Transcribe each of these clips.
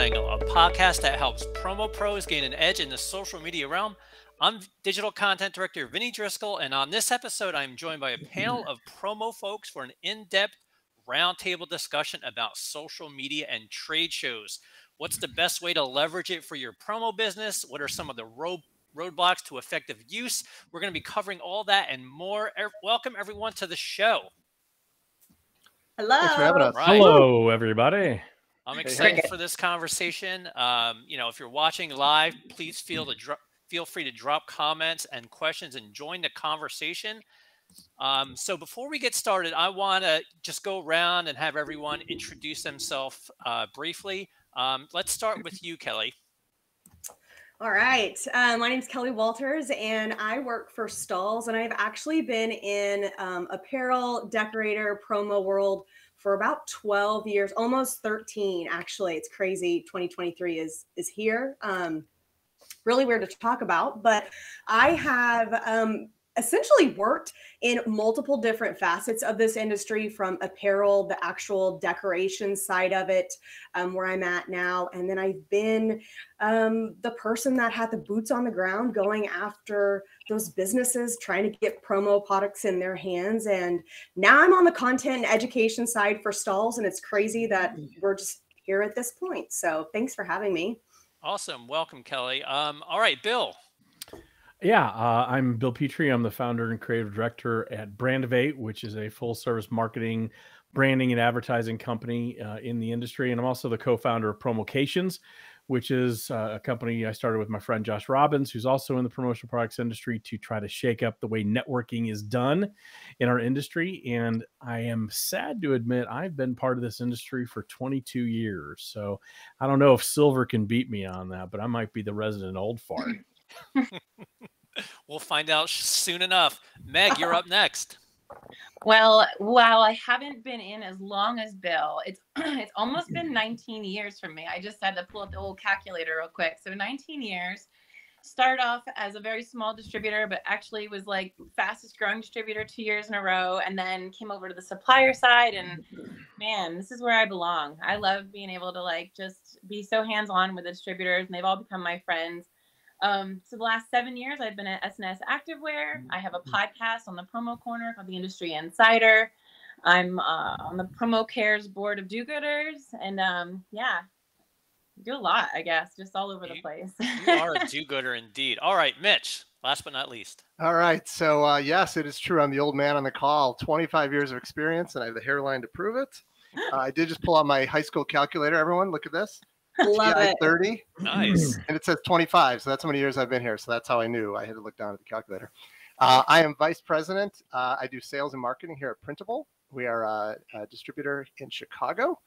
Slang, a podcast that helps promo pros gain an edge in the social media realm. I'm digital content director Vinny Driscoll, and on this episode, I'm joined by a panel of promo folks for an in depth roundtable discussion about social media and trade shows. What's the best way to leverage it for your promo business? What are some of the road, roadblocks to effective use? We're going to be covering all that and more. Welcome, everyone, to the show. Hello. Thanks for having us. Right. Hello, everybody. I'm excited hey. for this conversation. Um, you know, if you're watching live, please feel to dro- feel free to drop comments and questions and join the conversation. Um, so before we get started, I want to just go around and have everyone introduce themselves uh, briefly. Um, let's start with you, Kelly. All right. Uh, my name is Kelly Walters, and I work for Stahls'. And I've actually been in um, apparel, decorator, promo world for about 12 years, almost 13. Actually, it's crazy. 2023 is is here. Um, really weird to talk about, but I have um, essentially worked in multiple different facets of this industry from apparel, the actual decoration side of it, um, where I'm at now. And then I've been um, the person that had the boots on the ground going after those businesses, trying to get promo products in their hands. And now I'm on the content and education side for Stahls'. And it's crazy that we're just here at this point. So thanks for having me. Awesome, welcome, Kelly. Um, all right, Bill. Yeah, uh, I'm Bill Petrie. I'm the founder and creative director at Brandivate, which is a full service marketing, branding, and advertising company uh, in the industry. And I'm also the co founder of Promocations, which is uh, a company I started with my friend Josh Robbins, who's also in the promotional products industry, to try to shake up the way networking is done in our industry. And I am sad to admit I've been part of this industry for 22 years. So I don't know if Silver can beat me on that, but I might be the resident old fart. We'll find out soon enough. Meg, you're up next. Well, while I haven't been in as long as Bill, it's it's almost mm-hmm. been 19 years for me. I just had to pull up the old calculator real quick. So 19 years. Started off as a very small distributor, but actually was like fastest growing distributor two years in a row, and then came over to the supplier side. And man, this is where I belong. I love being able to like just be so hands on with the distributors, and they've all become my friends. Um, so the last seven years, I've been at S&S Activewear. I have a podcast on the Promo Corner called The Industry Insider. I'm uh, on the Promo Cares board of do-gooders, and um, yeah, do a lot, I guess, just all over the place. You are a do-gooder indeed. All right, Mitch. Last but not least. All right. So, uh, yes, it is true. I'm the old man on the call. 25 years of experience, and I have the hairline to prove it. Uh, I did just pull out my high school calculator. Everyone, look at this. Love TI it. 30, Nice. and it says 25. So that's how many years I've been here. So that's how I knew I had to look down at the calculator. Uh, I am vice president. Uh, I do sales and marketing here at Printable. We are a, a distributor in Chicago.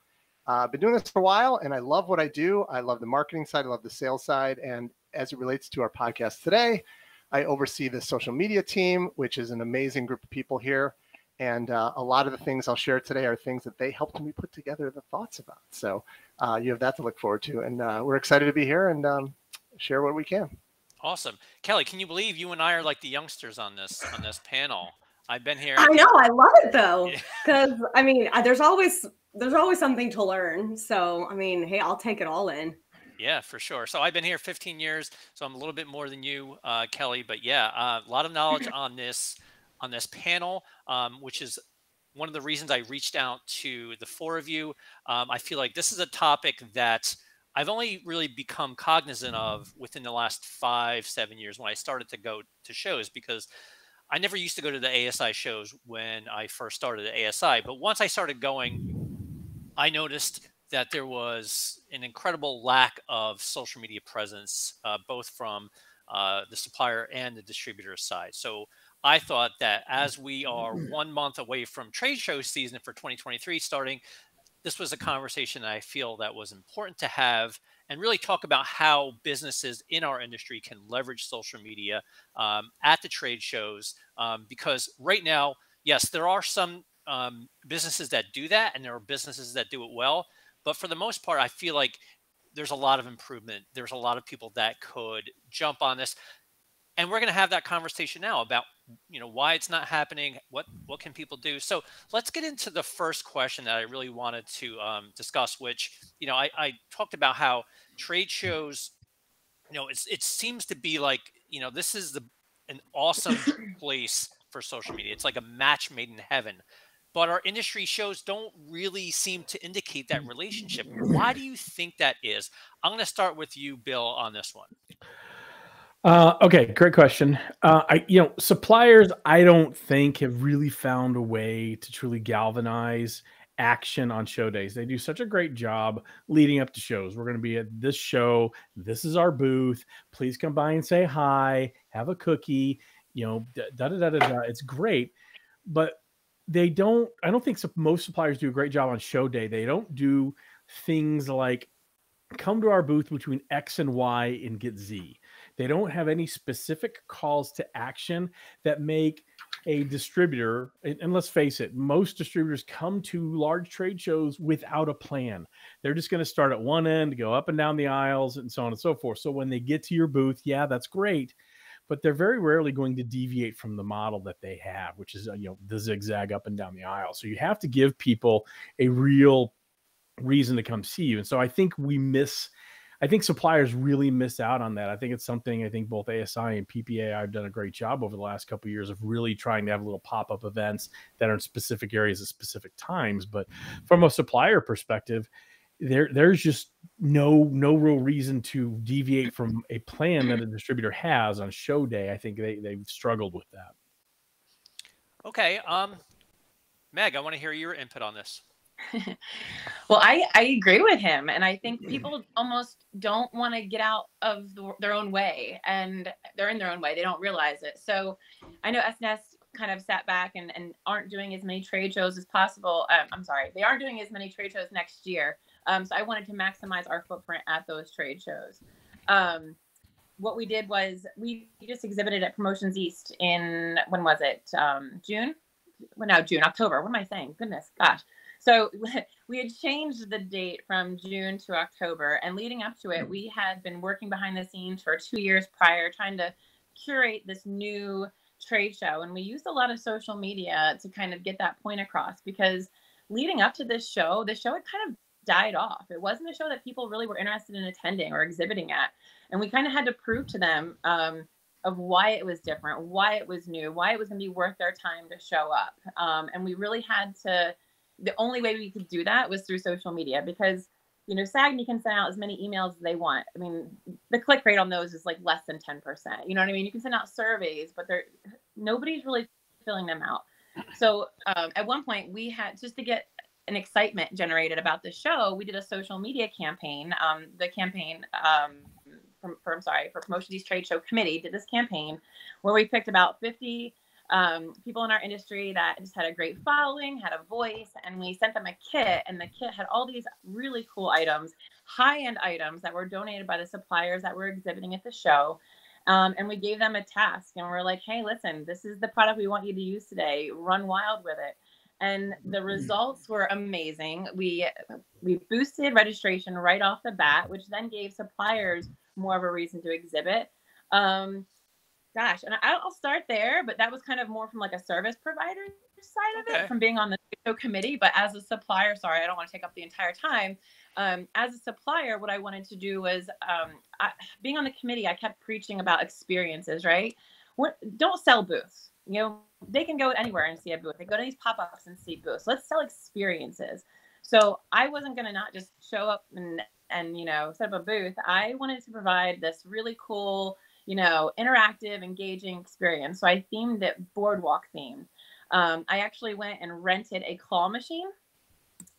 Uh, I've been doing this for a while, and I love what I do. I love the marketing side. I love the sales side. And as it relates to our podcast today, I oversee the social media team, which is an amazing group of people here. And uh, a lot of the things I'll share today are things that they helped me put together the thoughts about. So uh, you have that to look forward to. And uh, we're excited to be here and um, share what we can. Awesome. Kelly, can you believe you and I are like the youngsters on this on this panel? I've been here. I know. I love it though, Yeah. because I mean, uh, there's always there's always something to learn. So I mean, hey, I'll take it all in. Yeah, for sure. So I've been here 15 years, so I'm a little bit more than you, uh, Kelly. But yeah, uh, a lot of knowledge on this on this panel, um, which is one of the reasons I reached out to the four of you. Um, I feel like this is a topic that I've only really become cognizant of within the last five, seven years when I started to go to shows because I never used to go to the ASI shows when I first started at ASI. But once I started going, I noticed that there was an incredible lack of social media presence, uh, both from uh, the supplier and the distributor side. So I thought that as we are one month away from trade show season for 2023 starting, this was a conversation that I feel that was important to have and really talk about how businesses in our industry can leverage social media um, at the trade shows. Um, because right now, yes, there are some um, businesses that do that, and there are businesses that do it well. But for the most part, I feel like there's a lot of improvement. There's a lot of people that could jump on this. And we're going to have that conversation now about you know why it's not happening what what can people do? So let's get into the first question that i really wanted to um, discuss which you know I, I talked about how trade shows you know it's, it seems to be like you know this is the an awesome place for social media. It's like a match made in heaven. But our industry shows don't really seem to indicate that relationship. Why do you think that is? I'm going to start with you bill on this one uh, okay, great question. Uh, I, you know, suppliers, I don't think have really found a way to truly galvanize action on show days. They do such a great job leading up to shows. We're going to be at this show. This is our booth. Please come by and say hi. Have a cookie. You know, da da da da da. It's great, but they don't. I don't think most suppliers do a great job on show day. They don't do things like come to our booth between X and Y and get Z. They don't have any specific calls to action that make a distributor, and let's face it, most distributors come to large trade shows without a plan. They're just going to start at one end, go up and down the aisles, and so on and so forth. So when they get to your booth, yeah, that's great. But they're very rarely going to deviate from the model that they have, which is uh, you know the zigzag up and down the aisle. So you have to give people a real reason to come see you. And so I think we miss I think suppliers really miss out on that. I think it's something I think both ASI and PPA have done a great job over the last couple of years of really trying to have little pop-up events that are in specific areas at specific times. But from a supplier perspective, there there's just no no real reason to deviate from a plan that a distributor has on show day. I think they they've struggled with that. Okay. Um Meg, I want to hear your input on this. Well, I, I agree with him. And I think people almost don't want to get out of the, their own way and they're in their own way. They don't realize it. So I know S&S kind of sat back and, and aren't doing as many trade shows as possible. Um, I'm sorry, they aren't doing as many trade shows next year. Um, so I wanted to maximize our footprint at those trade shows. Um, what we did was we just exhibited at Promotions East in, when was it? Um, June? Well, no, June, October. What am I saying? Goodness, gosh. So we had changed the date from June to October, and leading up to it, we had been working behind the scenes for two years prior, trying to curate this new trade show. And we used a lot of social media to kind of get that point across because leading up to this show, the show had kind of died off. It wasn't a show that people really were interested in attending or exhibiting at. And we kind of had to prove to them um, of why it was different, why it was new, why it was going to be worth their time to show up. Um, and we really had to the only way we could do that was through social media because you know SAAGNY can send out as many emails as they want. I mean, the click rate on those is like less than 10%. You know what I mean? You can send out surveys, but they're nobody's really filling them out. So um, at one point we had just to get an excitement generated about the show, we did a social media campaign. Um, the campaign um, from sorry for Promotion East Trade Show Committee did this campaign where we picked about 50 um, people in our industry that just had a great following, had a voice, and we sent them a kit. And the kit had all these really cool items, high end items that were donated by the suppliers that were exhibiting at the show. Um, and we gave them a task and we're like, hey, listen, this is the product we want you to use today. Run wild with it. And the mm-hmm. results were amazing. We we boosted registration right off the bat, which then gave suppliers more of a reason to exhibit. Um, gosh, and I, will start there, but that was kind of more from like a service provider side of okay. it, from being on the committee. But as a supplier, sorry, I don't want to take up the entire time. Um, as a supplier, what I wanted to do was um, I, being on the committee, I kept preaching about experiences, right? What, don't sell booths. You know, they can go anywhere and see a booth. They go to these pop ups and see booths. Let's sell experiences. So I wasn't going to not just show up and and you know set up a booth. I wanted to provide this really cool you know, interactive, engaging experience. So I themed it boardwalk themed. Um, I actually went and rented a claw machine.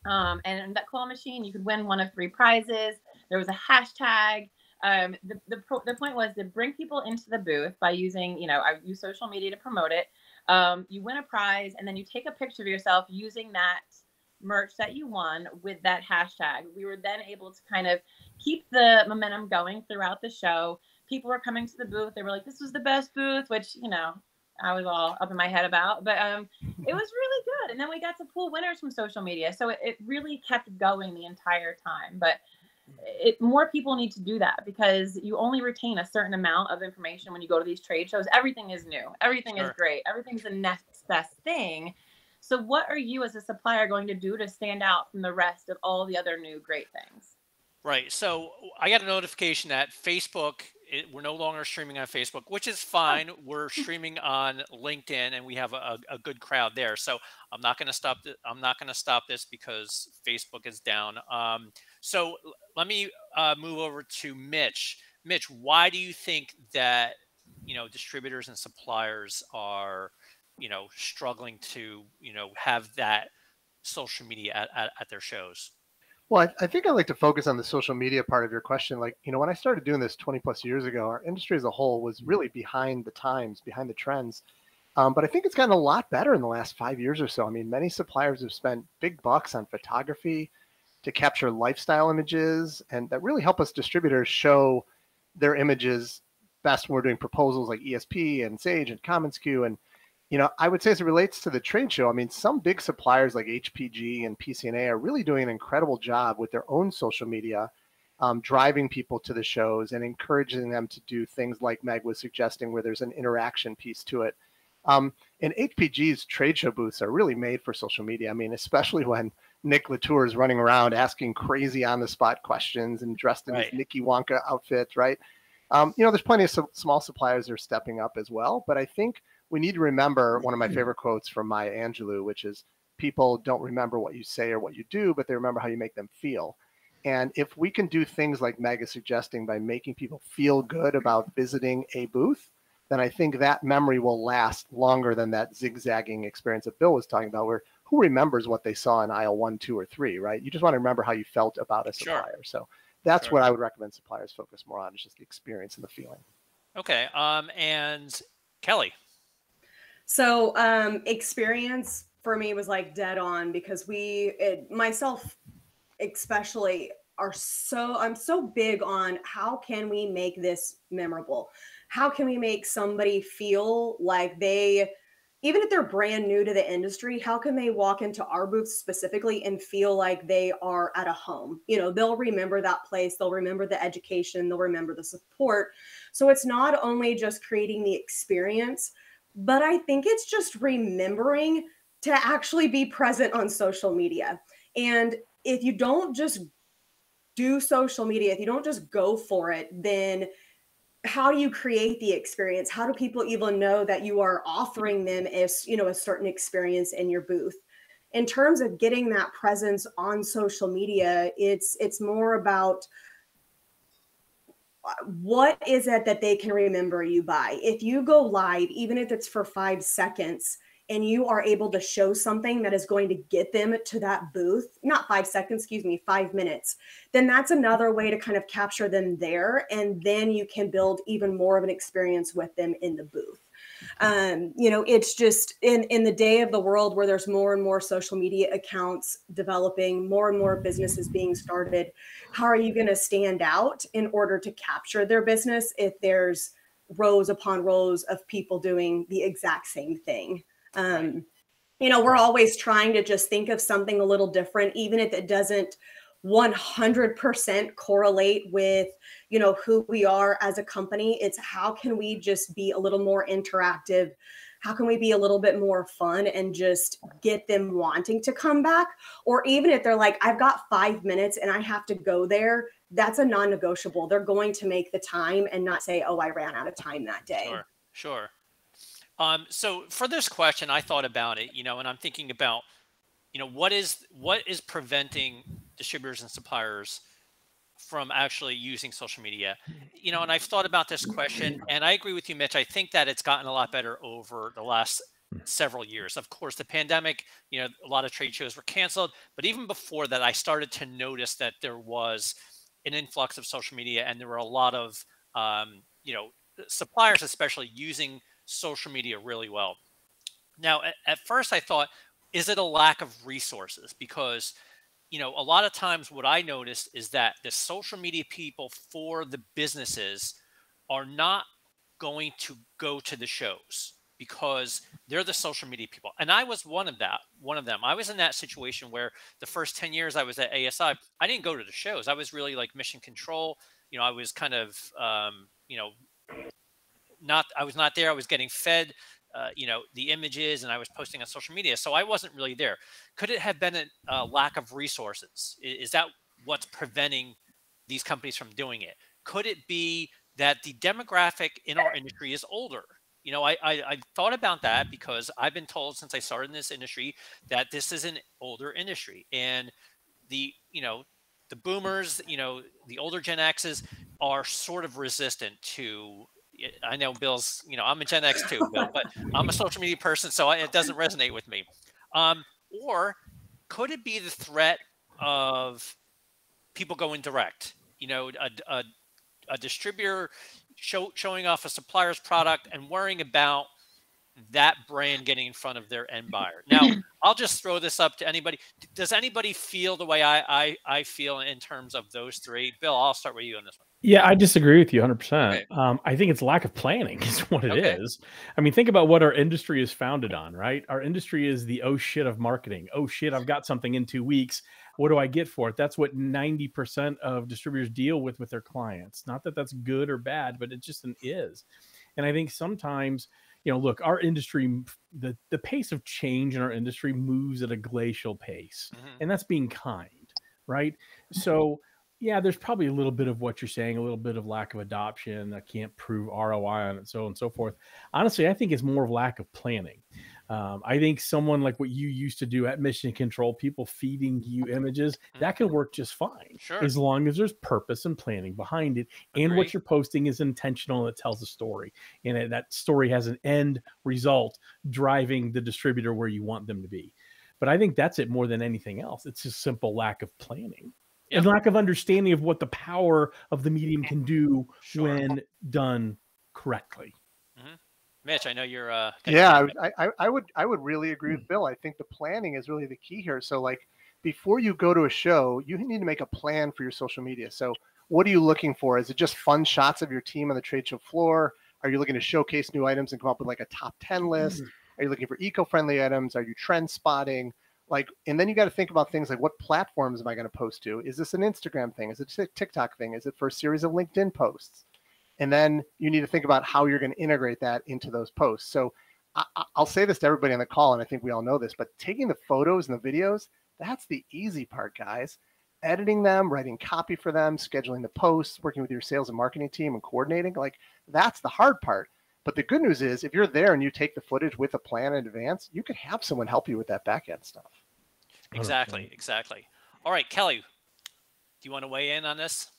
Um, and that claw machine, you could win one of three prizes. There was a hashtag. Um, the, the, the point was to bring people into the booth by using, you know, I use social media to promote it. Um, you win a prize and then you take a picture of yourself using that merch that you won with that hashtag. We were then able to kind of keep the momentum going throughout the show people were coming to the booth. They were like, "This was the best booth," which you know I was all up in my head about. But um, it was really good. And then we got to pull winners from social media, so it, it really kept going the entire time. But it, more people need to do that because you only retain a certain amount of information when you go to these trade shows. Everything is new, everything sure. is great, everything's the next best thing. So, what are you as a supplier going to do to stand out from the rest of all the other new great things? Right. So, I got a notification that Facebook it, we're no longer streaming on Facebook, which is fine. We're streaming on LinkedIn, and we have a, a good crowd there. So I'm not going to stop. Th- I'm not going to stop this because Facebook is down. Um, so let me uh, move over to Mitch. Mitch, why do you think that you know distributors and suppliers are you know struggling to you know have that social media at, at, at their shows? Well, I, I, think I'd like to focus on the social media part of your question. Like, you know, when I started doing this 20 plus years ago, our industry as a whole was really behind the times, behind the trends. Um, but I think it's gotten a lot better in the last five years or so. I mean, many suppliers have spent big bucks on photography to capture lifestyle images, and that really help us distributors show their images best when we're doing proposals like ESP and Sage and commonsku and you know, I would say as it relates to the trade show, I mean, some big suppliers like HPG and PCNA are really doing an incredible job with their own social media, um, driving people to the shows and encouraging them to do things like Meg was suggesting, where there's an interaction piece to it. Um, and HPG's trade show booths are really made for social media. I mean, especially when Nick Latour is running around asking crazy on the spot questions and dressed in right. his Nicky Wonka outfit, right? Um, you know, there's plenty of so- small suppliers that are stepping up as well, but I think we need to remember one of my favorite quotes from Maya Angelou, which is people don't remember what you say or what you do, but they remember how you make them feel. And if we can do things like Meg is suggesting by making people feel good about visiting a booth, then I think that memory will last longer than that zigzagging experience that Bill was talking about, where who remembers what they saw in aisle one, two, or three, right? You just want to remember how you felt about a supplier. Sure. So that's sure. what I would recommend suppliers focus more on, is just the experience and the feeling. Okay. Um, and Kelly. So um, experience for me was like dead on because we, it, myself especially, are so I'm so big on how can we make this memorable? How can we make somebody feel like they even if they're brand new to the industry, how can they walk into our booth specifically and feel like they are at a home? You know, they'll remember that place, they'll remember the education, they'll remember the support. So it's not only just creating the experience, but I think it's just remembering to actually be present on social media. And if you don't just do social media, if you don't just go for it, then how do you create the experience? How do people even know that you are offering them as, you know, a certain experience in your booth? In terms of getting that presence on social media, it's it's more about what is it that they can remember you by? If you go live, even if it's for five seconds, and you are able to show something that is going to get them to that booth, not five seconds, excuse me, five minutes, then that's another way to kind of capture them there. And then you can build even more of an experience with them in the booth um, you know it's just in in the day of the world where there's more and more social media accounts developing more and more businesses being started how are you going to stand out in order to capture their business if there's rows upon rows of people doing the exact same thing? Um, you know we're always trying to just think of something a little different even if it doesn't 100% correlate with you know who we are as a company it's how can we just be a little more interactive? How can we be a little bit more fun and just get them wanting to come back? Or even if they're like i've got five minutes and i have to go there that's a non-negotiable. They're going to make the time and not say oh i ran out of time that day. Sure sure. Um, so for this question i thought about it you know and i'm thinking about you know what is what is preventing distributors and suppliers from actually using social media. Mm-hmm. You know and i've thought about this question mm-hmm. and i agree with you mitch. I think that it's gotten a lot better over the last mm. several years. Of course the pandemic you know a lot of trade shows were canceled but even before that i started to notice that there was an influx of social media and there were a lot of um, you know suppliers especially using social media really well. Now at, at first i thought is it a lack of resources? Because, you know, a lot of times what I noticed is that the social media people for the businesses are not going to go to the shows. because they're the social media people. And I was one of that, one of them. I was in that situation where the first 10 years I was at ASI, I didn't go to the shows. I was really like mission control. You know, I was kind of, um, you know, not, I was not there. I was getting fed, uh, you know, the images and I was posting on social media. So I wasn't really there. Could it have been a, a lack of resources? Is that what's preventing these companies from doing it? Could it be that the demographic in our industry is older? you know, I, I I thought about that because I've been told since I started in this industry that this is an older industry, and the you know the boomers, you know, the older Gen X's are sort of resistant to. I know Bill's, you know, I'm a Gen X too, Bill, but I'm a social media person, so it doesn't resonate with me. Um, or could it be the threat of people going direct? You know, a, a, a distributor show, showing off a supplier's product and worrying about that brand getting in front of their end buyer. Now, I'll just throw this up to anybody. Does anybody feel the way I, I, I feel in terms of those three? Bill, I'll start with you on this one. Yeah, I disagree with you 100%. Okay. Um, I think it's lack of planning is what it okay. is. I mean, think about what our industry is founded on, right? Our industry is the oh shit of marketing. Oh shit, I've got something in two weeks. What do I get for it? That's what 90% of distributors deal with with their clients. Not that that's good or bad, but it just an is. And I think sometimes – you know, look, our industry, the the pace of change in our industry moves at a glacial pace, mm-hmm. and that's being kind, right? Mm-hmm. So, yeah, there's probably a little bit of what you're saying, a little bit of lack of adoption. I can't prove ROI on it, so and so forth. Honestly, I think it's more of lack of planning. Um, I think someone like what you used to do at Mission Control, people feeding you images, that can mm-hmm. work just fine. Sure. As long as there's purpose and planning behind it, and what you're posting is intentional and it tells a story, and it, that story has an end result driving the distributor where you want them to be. But I think that's it more than anything else. It's just simple lack of planning. Yep. and lack of understanding of what the power of the medium can do sure. when done correctly. Mitch, I know you're. Uh, yeah, I, I, I, would I would really agree with hmm. Bill. I think the planning is really the key here. So like before you go to a show, you need to make a plan for your social media. So what are you looking for? Is it just fun shots of your team on the trade show floor? Are you looking to showcase new items and come up with like a top 10 list? Mm-hmm. Are you looking for eco-friendly items? Are you trend spotting? Like, and then you got to think about things like what platforms am I going to post to? Is this an Instagram thing? Is it a TikTok thing? Is it for a series of LinkedIn posts? And then you need to think about how you're going to integrate that into those posts. So I, will say this to everybody on the call and i think we all know this but taking the photos and the videos that's the easy part guys. Editing them writing copy for them scheduling the posts working with your sales and marketing team and coordinating like that's the hard part. But the good news is if you're there and you take the footage with a plan in advance you could have someone help you with that back end stuff. Exactly exactly. All right kelly do you want to weigh in on this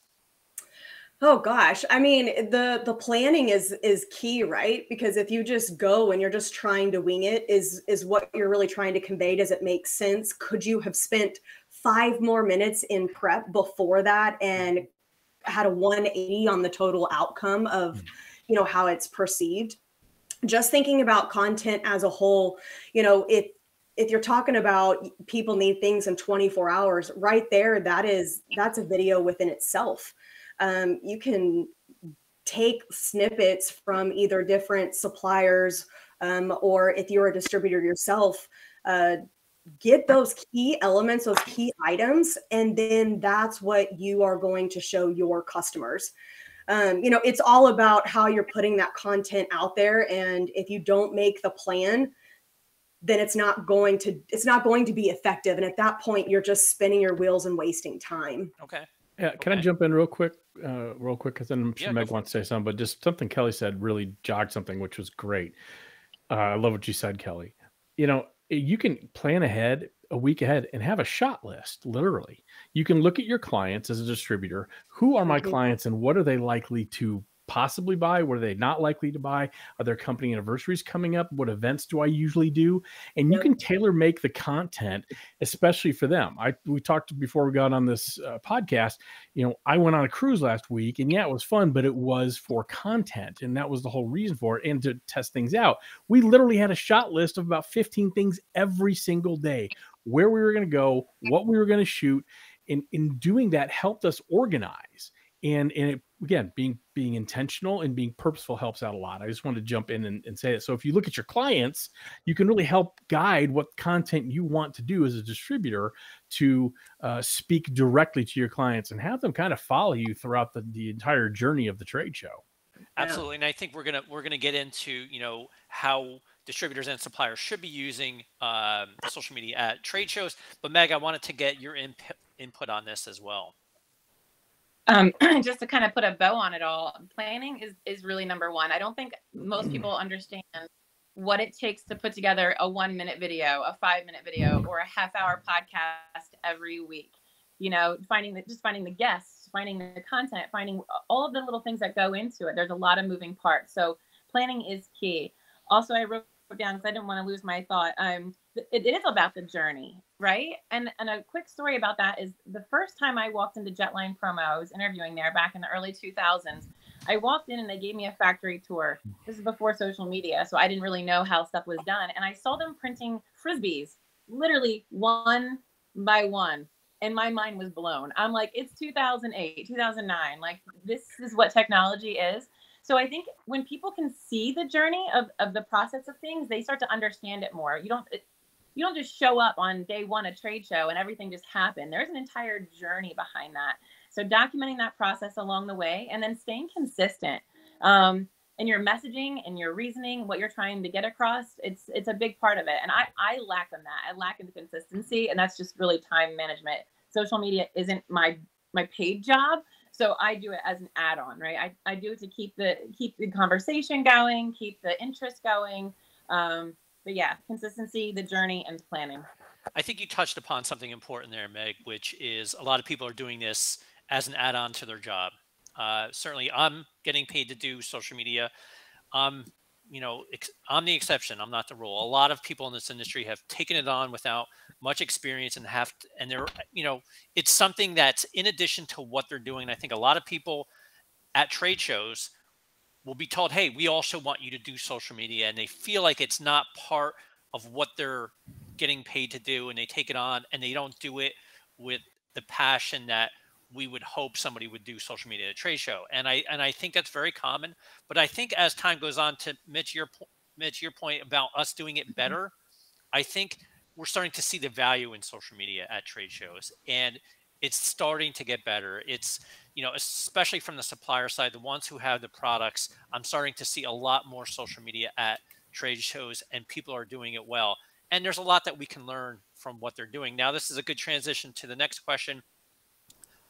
Oh gosh, I mean the the planning is is key, right? Because if you just go and you're just trying to wing it, is is what you're really trying to convey? Does it make sense? Could you have spent five more minutes in prep before that and had a 180 on the total outcome of mm. you know how it's perceived? Just thinking about content as a whole, you know, if if you're talking about people need things in 24 hours, right there, that is that's a video within itself um, you can take snippets from either different suppliers um, or if you're a distributor yourself, uh, get those key elements, those key items, and then that's what you are going to show your customers. Um, you know, it's all about how you're putting that content out there. And if you don't make the plan, then it's not going to it's not going to be effective. And at that point, you're just spinning your wheels and wasting time. Okay. Yeah, can okay. I jump in real quick? Uh, real quick, because then I'm sure yeah, Meg wants to say something, but just something Kelly said really jogged something, which was great. Uh, I love what you said, Kelly. You know, you can plan ahead a week ahead and have a shot list literally you can look at your clients as a distributor who are my mm-hmm. clients and what are they likely to possibly buy? What are they not likely to buy? Are there company anniversaries coming up? What events do I usually do? And you can tailor make the content, especially for them. I we talked before we got on this uh, podcast. You know, I went on a cruise last week, and yeah, it was fun, but it was for content, and that was the whole reason for it, and to test things out. We literally had a shot list of about 15 things every single day, where we were going to go, what we were going to shoot. And in doing that helped us organize and and it again, being being intentional and being purposeful helps out a lot. I just wanted to jump in and, and say it. So if you look at your clients, you can really help guide what content you want to do as a distributor to uh, speak directly to your clients and have them kind of follow you throughout the, the entire journey of the trade show. Absolutely, and I think we're gonna we're gonna get into you know how distributors and suppliers should be using um, social media at trade shows. But Meg, I wanted to get your input input on this as well. Um, just to kind of put a bow on it all, planning is is really number one. I don't think most people understand what it takes to put together a one minute video, a five minute video, or a half hour podcast every week. You know, finding the just finding the guests, finding the content, finding all of the little things that go into it. There's a lot of moving parts. So planning is key. Also, I wrote down because I didn't want to lose my thought. Um, it, is about the journey, right? And and a quick story about that is the first time I walked into Jetline Promo, I was interviewing there back in the early 2000s. I walked in and they gave me a factory tour. This is before social media, so I didn't really know how stuff was done. And I saw them printing frisbees, literally one by one. And my mind was blown. I'm like, it's 2008, 2009. Like, this is what technology is. So I think when people can see the journey of, of the process of things, they start to understand it more. You don't you don't just show up on day one a trade show and everything just happened. There's an entire journey behind that. So documenting that process along the way and then staying consistent. Um, in your messaging and your reasoning, what you're trying to get across, it's it's a big part of it. And I I lack in that. I lack in the consistency, and that's just really time management. Social media isn't my my paid job, so i do it as an add-on right i, I do it to keep the keep the conversation going keep the interest going um, but yeah consistency the journey and planning i think you touched upon something important there meg which is a lot of people are doing this as an add-on to their job uh, certainly i'm getting paid to do social media um, you know, ex- I'm the exception. I'm not the rule. A lot of people in this industry have taken it on without much experience and have, to, and they're, you know, it's something that's in addition to what they're doing. I think a lot of people at trade shows will be told, "Hey, we also want you to do social media," and they feel like it's not part of what they're getting paid to do, and they take it on and they don't do it with the passion that we would hope somebody would do social media at a trade show. And I and I think that's very common. But I think as time goes on, to Mitch, your Mitch, your point about us doing it mm-hmm. better, I think we're starting to see the value in social media at trade shows, and it's starting to get better. It's you know, especially from the supplier side, the ones who have the products, I'm starting to see a lot more social media at trade shows, and people are doing it well. And there's a lot that we can learn from what they're doing. Now, this is a good transition to the next question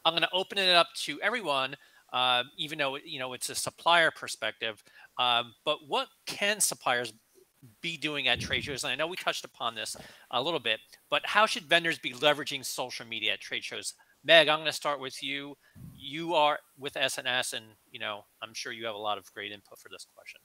I'm going to open it up to everyone, uh, even though you know it's a supplier perspective. Um, but what can suppliers be doing at trade shows? And I know we touched upon this a little bit, but how should vendors be leveraging social media at trade shows? Meg, I'm going to start with you. You are with S&S, and you know I'm sure you have a lot of great input for this question.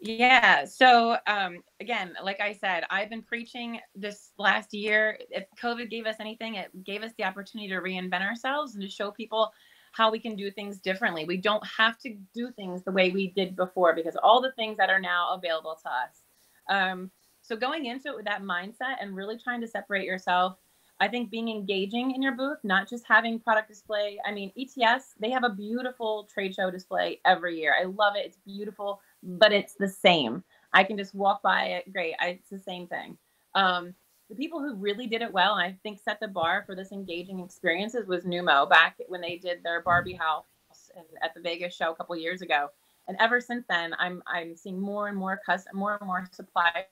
Yeah. So um, again, like I said, I've been preaching this last year. If COVID gave us anything, it gave us the opportunity to reinvent ourselves and to show people how we can do things differently. We don't have to do things the way we did before because all the things that are now available to us. Um, so going into it with that mindset and really trying to separate yourself I think being engaging in your booth, not just having product display. I mean, ETS, they have a beautiful trade show display every year. I love it. It's beautiful, but it's the same. I can just walk by it. Great. I, it's the same thing. Um, the people who really did it well, I think set the bar for this engaging experiences was Numo back when they did their Barbie house at the Vegas show a couple years ago. And ever since then, I'm I'm seeing more and more custom, more and more suppliers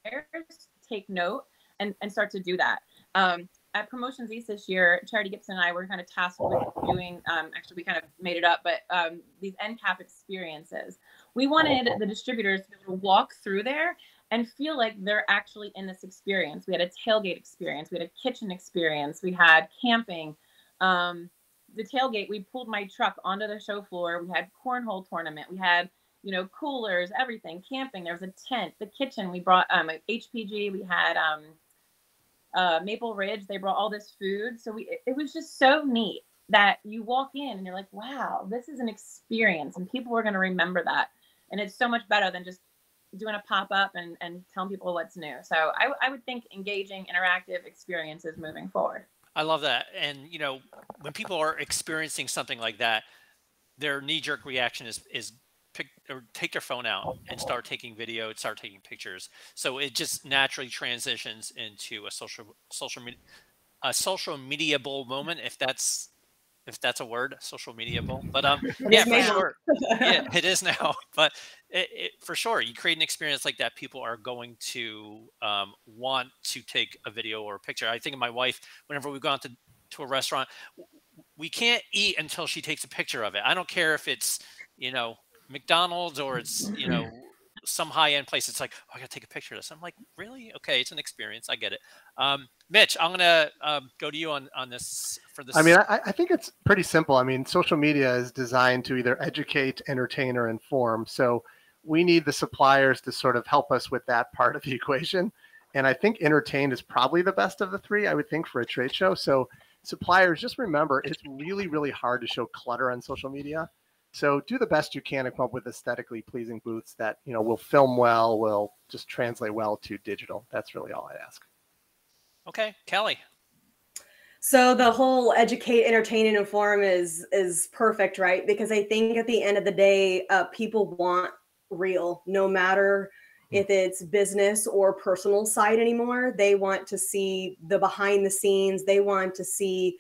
take note and, and start to do that. Um, at Promotions East this year, Charity Gibson and I were kind of tasked with doing, um, actually, we kind of made it up, but um, these NCAP experiences. We wanted the distributors to, to walk through there and feel like they're actually in this experience. We had a tailgate experience, we had a kitchen experience, we had camping. Um, the tailgate, we pulled my truck onto the show floor. We had cornhole tournament. We had, you know, coolers, everything, camping. There was a tent. The kitchen, we brought um, HPG. We had um, uh, Maple Ridge. They brought all this food. So we, it was just so neat that you walk in and you're like, wow, this is an experience and people are going to remember that. And it's so much better than just doing a pop up and, and telling people what's new. So I, I would think engaging, interactive experiences moving forward. I love that. And, you know, when people are experiencing something like that, their knee jerk reaction is is pick or take their phone out and start taking video, start taking pictures. So it just naturally transitions into a social social media a social mediable moment if that's if that's a word, social mediable. But um, yeah, for sure, yeah, it is now. But it, it, for sure, you create an experience like that, people are going to um, want to take a video or a picture. I think of my wife. Whenever we've gone to to a restaurant, we can't eat until she takes a picture of it. I don't care if it's you know McDonald's or it's you know some high end place. It's like, oh, I got to take a picture of this. I'm like, really? Okay, it's an experience. I get it. Um, Mitch, I'm gonna um, go to you on on this for this. I mean, I, I, think it's pretty simple. I mean, social media is designed to either educate, entertain, or inform. So we need the suppliers to sort of help us with that part of the equation. And I think entertain is probably the best of the three. I would think for a trade show. So suppliers, just remember, it's really, really hard to show clutter on social media. So do the best you can to come up with aesthetically pleasing booths that you know will film well, will just translate well to digital. That's really all I ask. Okay, Kelly. So the whole educate, entertain, and inform is is perfect, right? Because I think at the end of the day, uh, people want real, no matter hmm. if it's business or personal side anymore. They want to see the behind the scenes. They want to see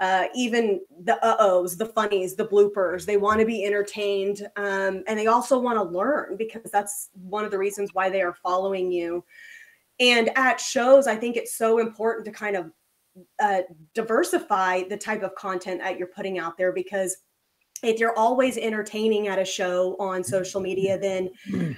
uh, even the uh-ohs, the funnies, the bloopers. They want to be entertained. Um, and they also want to learn because that's one of the reasons why they are following you. And at shows, I think it's so important to kind of uh, diversify the type of content that you're putting out there because if you're always entertaining at a show on social media, then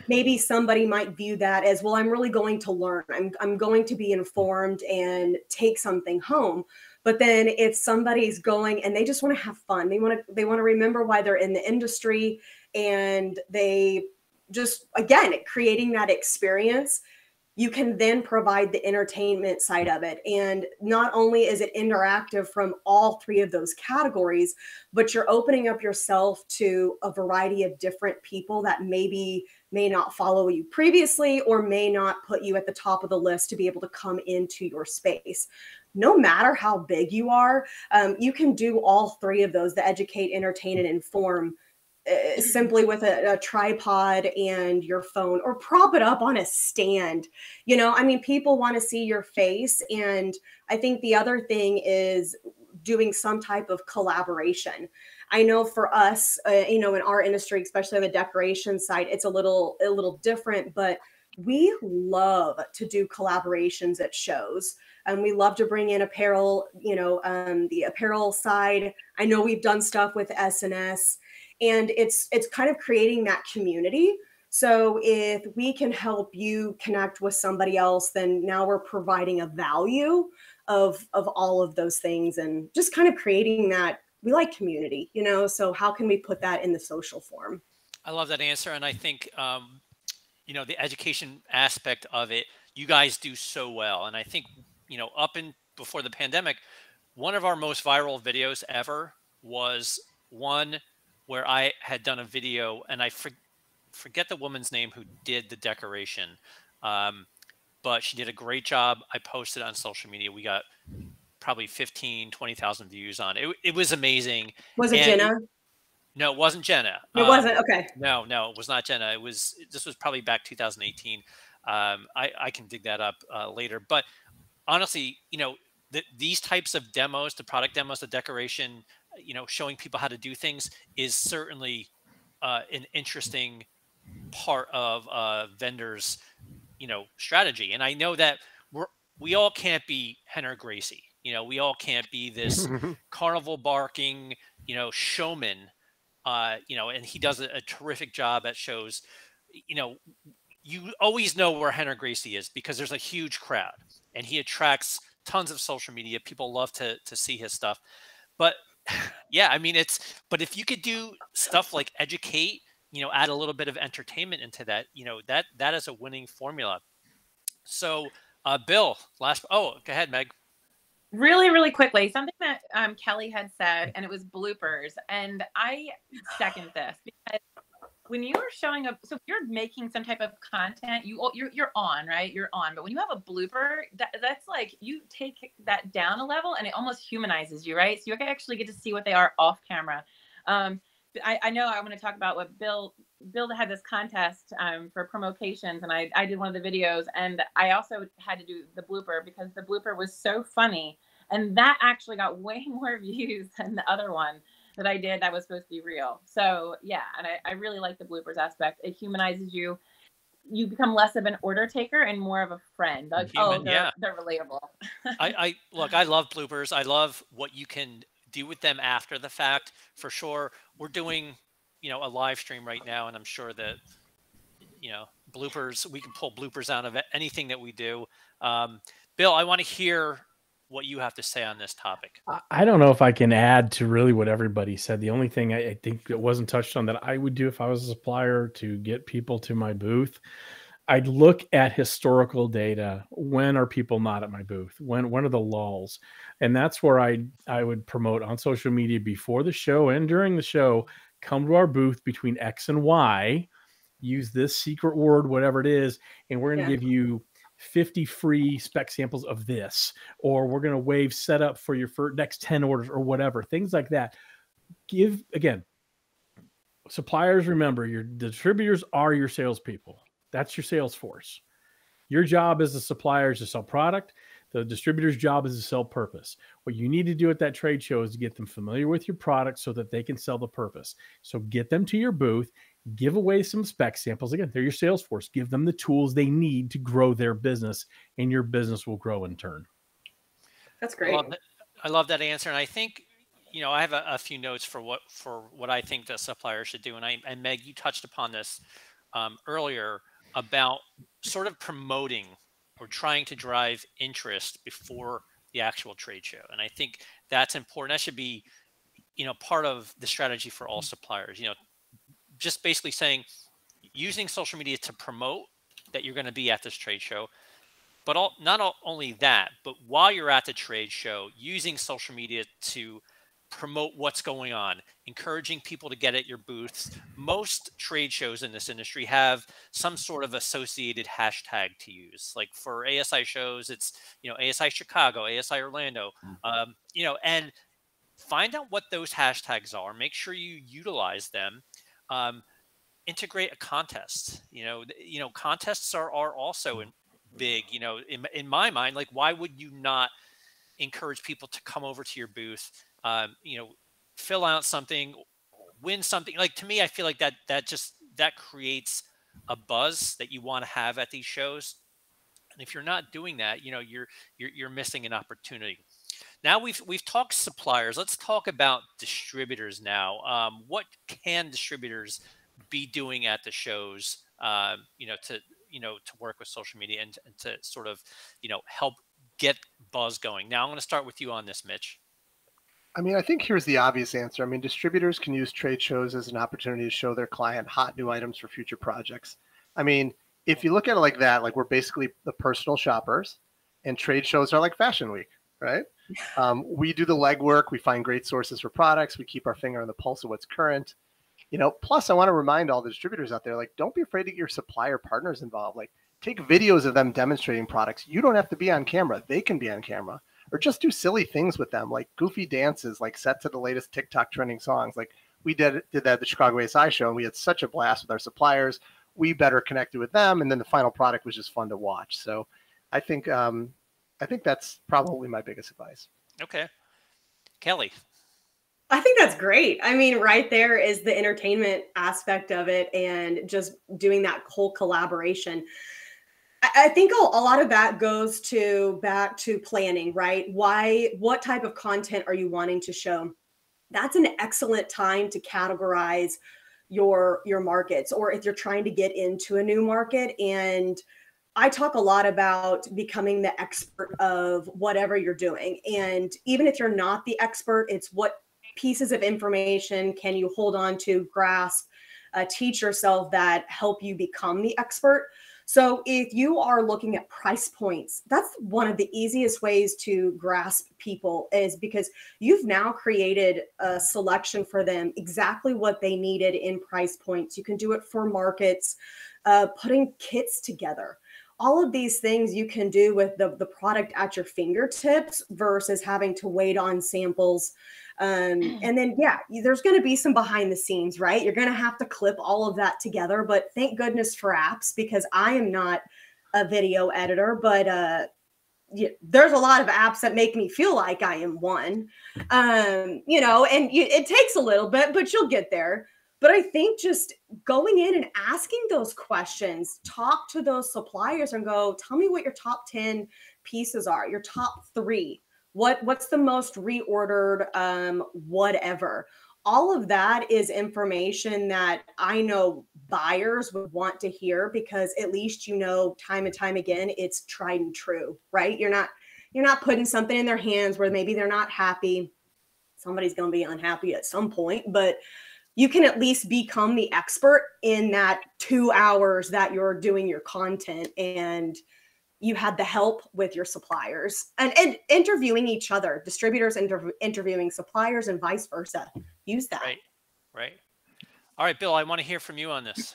maybe somebody might view that as, well, I'm really going to learn. I'm, I'm going to be informed and take something home but then if somebody's going and they just want to have fun they want to they want to remember why they're in the industry and they just again creating that experience you can then provide the entertainment side of it. And not only is it interactive from all three of those categories but you're opening up yourself to a variety of different people that maybe may not follow you previously or may not put you at the top of the list to be able to come into your space no matter how big you are, um, you can do all three of those the educate, entertain, and inform. Uh, simply with a, a, tripod and your phone or prop it up on a stand you know i mean people want to see your face and i think the other thing is doing some type of collaboration i know for us uh, you know in our industry especially on the decoration side it's a little a little different but we love to do collaborations at shows and we love to bring in apparel you know um, the apparel side. I know we've done stuff with S&S and it's it's kind of creating that community. So if we can help you connect with somebody else then now we're providing a value of of all of those things and just kind of creating that we like community you know? So how can we put that in the social form? I love that answer and i think um, you know the education aspect of it you guys do so well and i think you know, up in before the pandemic, one of our most viral videos ever was one where I had done a video and I for, forget the woman's name who did the decoration. Um, but she did a great job. I posted on social media. We got probably 15, 20,000 views on it. It was amazing. Was it and Jenna? no, it wasn't Jenna. It um, wasn't. Okay. No, no, it was not Jenna. It was, this was probably back 2018. Um, I, I can dig that up uh, later. But honestly, you know, the, these types of demos, the product demos, the decoration, you know, showing people how to do things is certainly uh, an interesting part of uh, vendors, you know, strategy. And I know that we're we all can't be Rener Gracie. You know, we all can't be this carnival barking, you know, showman. Uh, you know, and he does a, a terrific job at shows. You know, you always know where Henry Gracie is because there's a huge crowd and he attracts tons of social media. People love to to see his stuff. But yeah, I mean it's but if you could do stuff like educate, you know, add a little bit of entertainment into that, you know, that that is a winning formula. So uh Bill, last oh, go ahead, Meg. Really, really quickly, something that um, Kelly had said, and it was bloopers. And I second this because when you are showing up so if you're making some type of content you you're, you're on right? You're on. But when you have a blooper that, that's like you take that down a level and it almost humanizes you right? So you actually get to see what they are off camera. Um, I, I know I want to talk about what Bill Bill had this contest um, for promocations, and I, I did one of the videos, and I also had to do the blooper because the blooper was so funny, and that actually got way more views than the other one that I did that was supposed to be real. So yeah, and I, I really like the bloopers aspect. It humanizes you. You become less of an order taker and more of a friend. Like, Human, oh, they're, yeah. they're relatable. I, I look, I love bloopers. I love what you can do with them after the fact. For sure, we're doing, you know, a live stream right now, and I'm sure that, you know, bloopers. We can pull bloopers out of anything that we do. Um, Bill, I want to hear what you have to say on this topic. I- I don't know if I can add to really what everybody said. The only thing I, I think that wasn't touched on that I would do if I was a supplier to get people to my booth, I'd look at historical data. When are people not at my booth? When when are the lulls? And that's where I I would promote on social media before the show and during the show. Come to our booth between X and Y. Use this secret word, whatever it is, and we're going to Yeah. give you 50 free spec samples of this, or we're going to waive setup for your first next 10 orders, or whatever. Things like that. Give again. Suppliers, remember your distributors are your salespeople. That's your sales force. Your job as a supplier is to sell product. The distributor's job is to sell purpose. What you need to do at that trade show is to get them familiar with your product so that they can sell the purpose. So get them to your booth, give away some spec samples. Again, they're your sales force. Give them the tools they need to grow their business, and your business will grow in turn. That's I great. love, that, I love that answer, and I think you know I have a, a few notes for what for what I think the supplier should do. And I and Meg, you touched upon this um, earlier about sort of promoting or trying to drive interest before the actual trade show, and I think that's important. That should be you know part of the strategy for all suppliers. You know, just basically saying using social media to promote that you're going to be at this trade show but all, not all, only that, but while you're at the trade show, using social media to promote what's going on, encouraging people to get at your booths. Most trade shows in this industry have some sort of associated hashtag to use. Like for ASI shows, it's you know ASI Chicago, ASI Orlando, um, you know, and find out what those hashtags are. Make sure you utilize them. Um, integrate a contest. You know, you know, contests are are also in, big. You know, in in my mind, like why would you not encourage people to come over to your booth? Um, you know, fill out something, win something. Like to me, I feel like that that just that creates a buzz that you want to have at these shows. And if you're not doing that, you know, you're you're you're missing an opportunity. Now we've we've talked suppliers. Let's talk about distributors now. Um, what can distributors be doing at the shows? Um, you know, to you know to work with social media and, and to sort of you know help get buzz going. Now I'm going to start with you on this, Mitch. I mean, I think here's the obvious answer. I mean, distributors can use trade shows as an opportunity to show their client hot new items for future projects. I mean, if you look at it like that, like we're basically the personal shoppers, and trade shows are like Fashion Week, right? Um, we do the legwork, we find great sources for products, we keep our finger on the pulse of what's current. You know, plus I want to remind all the distributors out there, like, don't be afraid to get your supplier partners involved. Like, take videos of them demonstrating products. You don't have to be on camera; they can be on camera or just do silly things with them, like goofy dances, like set to the latest TikTok trending songs. Like we did did that at the Chicago ASI show, and we had such a blast with our suppliers. We better connected with them, and then the final product was just fun to watch. So, I think um, I think that's probably my biggest advice. Okay, Kelly. I think that's great. I mean, right there is the entertainment aspect of it and just doing that whole collaboration. I I think a a lot of that goes to back to planning, right? Why, what type of content are you wanting to show? That's an excellent time to categorize your your markets or if you're trying to get into a new market and I talk a lot about becoming the expert of whatever you're doing. And even if you're not the expert, it's what pieces of information can you hold on to, grasp, uh, teach yourself that help you become the expert. So if you are looking at price points, that's one of the easiest ways to grasp people is because you've now created a selection for them exactly what they needed in price points. You can do it for markets, uh, putting kits together all of these things you can do with the, the product at your fingertips versus having to wait on samples um, and then, yeah, there's going to be some behind the scenes, right? You're going to have to clip all of that together. But thank goodness for apps because I am not a video editor, but uh, yeah, there's a lot of apps that make me feel like I am one. Um, you know, and you, it takes a little bit, but you'll get there. But I think just going in and asking those questions, talk to those suppliers and go, tell me what your top 10 pieces are, your top three. What what's the most reordered um whatever? All of that is information that i know buyers would want to hear because at least you know time and time again it's tried and true right? You're not you're not putting something in their hands where maybe they're not happy. Somebody's going to be unhappy at some point but you can at least become the expert in that two hours that you're doing your content and you had the help with your suppliers and, and interviewing each other, distributors inter- interviewing suppliers and vice versa. Use that. Right. Right. All right, Bill, I want to hear from you on this.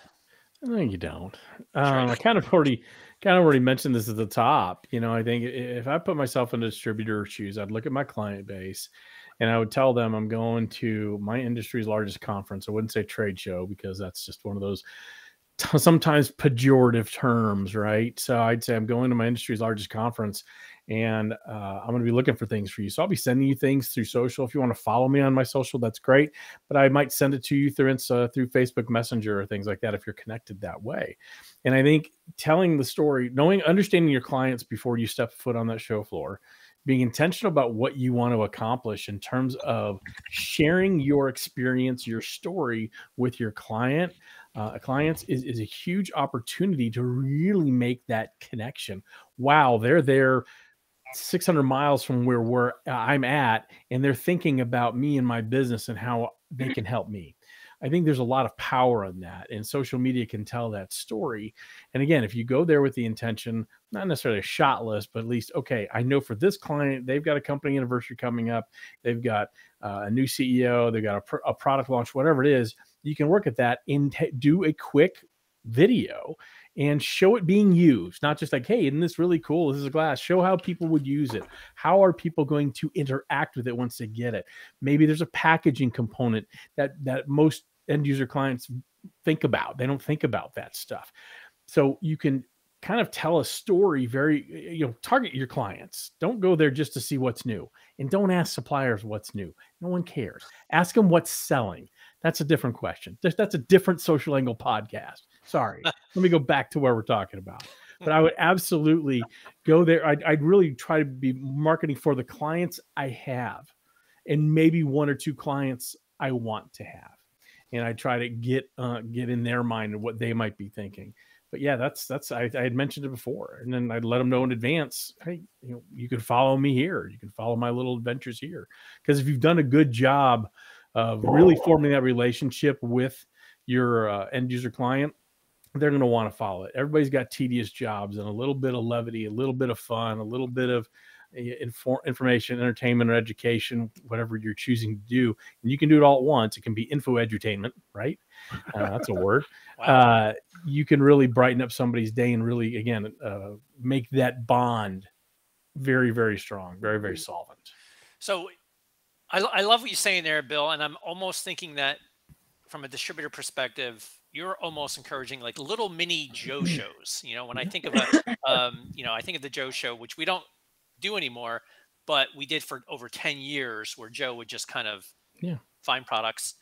No, you don't. Um, I kind of already kind of already mentioned this at the top. You know, I think if I put myself in distributor shoes, I'd look at my client base and I would tell them I'm going to my industry's largest conference. I wouldn't say trade show because that's just one of those t- sometimes pejorative terms, right? So I'd say I'm going to my industry's largest conference and uh, I'm going to be looking for things for you. So I'll be sending you things through social. If you want to follow me on my social, that's great. But I might send it to you through Insta, through Facebook Messenger or things like that if you're connected that way. And I think telling the story, knowing, understanding your clients before you step foot on that show floor, being intentional about what you want to accomplish in terms of sharing your experience, your story with your client, uh, clients is, is a huge opportunity to really make that connection. Wow, they're there 600 miles from where we're, uh, I'm at, and they're thinking about me and my business and how they can help me. I think there's a lot of power in that, and social media can tell that story. And again, if you go there with the intention, not necessarily a shot list, but at least, okay, I know for this client, they've got a company anniversary coming up, they've got uh, a new CEO, they've got a, pr- a, product launch, whatever it is, you can work at that and t- do a quick video and show it being used not just like hey isn't this really cool? This is a glass. Show how people would use it. How are people going to interact with it once they get it? Maybe there's a packaging component that that most end user clients think about. They don't think about that stuff. So you can kind of tell a story very you know target your clients. Don't go there just to see what's new and don't ask suppliers what's new. No one cares. Ask them what's selling. That's a different question. That's a different social angle podcast. Sorry. Let me go back to where we're talking about. But i would absolutely go there. I'd, I'd really try to be marketing for the clients i have and maybe one or two clients i want to have. And i try to get uh, get in their mind and what they might be thinking but yeah, that's that's I, I, had mentioned it before, and then I'd let them know in advance. Hey, you know, you can follow me here. You can follow my little adventures here. Because if you've done a good job of really forming that relationship with your uh, end user client, they're going to want to follow it. Everybody's got tedious jobs, and a little bit of levity, a little bit of fun, a little bit of inform, information, entertainment, or education, whatever you're choosing to do. And you can do it all at once. It can be info edutainment, right? Uh, that's a word. wow. uh, you can really brighten up somebody's day and really, again, uh, make that bond very, very strong, very, very solvent. So I, I love what you're saying there, Bill. And I'm almost thinking that from a distributor perspective, you're almost encouraging like little mini Joe shows. You know, when I think of a, um, you know, I think of the Joe show, which we don't do anymore, but we did for over 10 years where Joe would just kind of yeah. find products,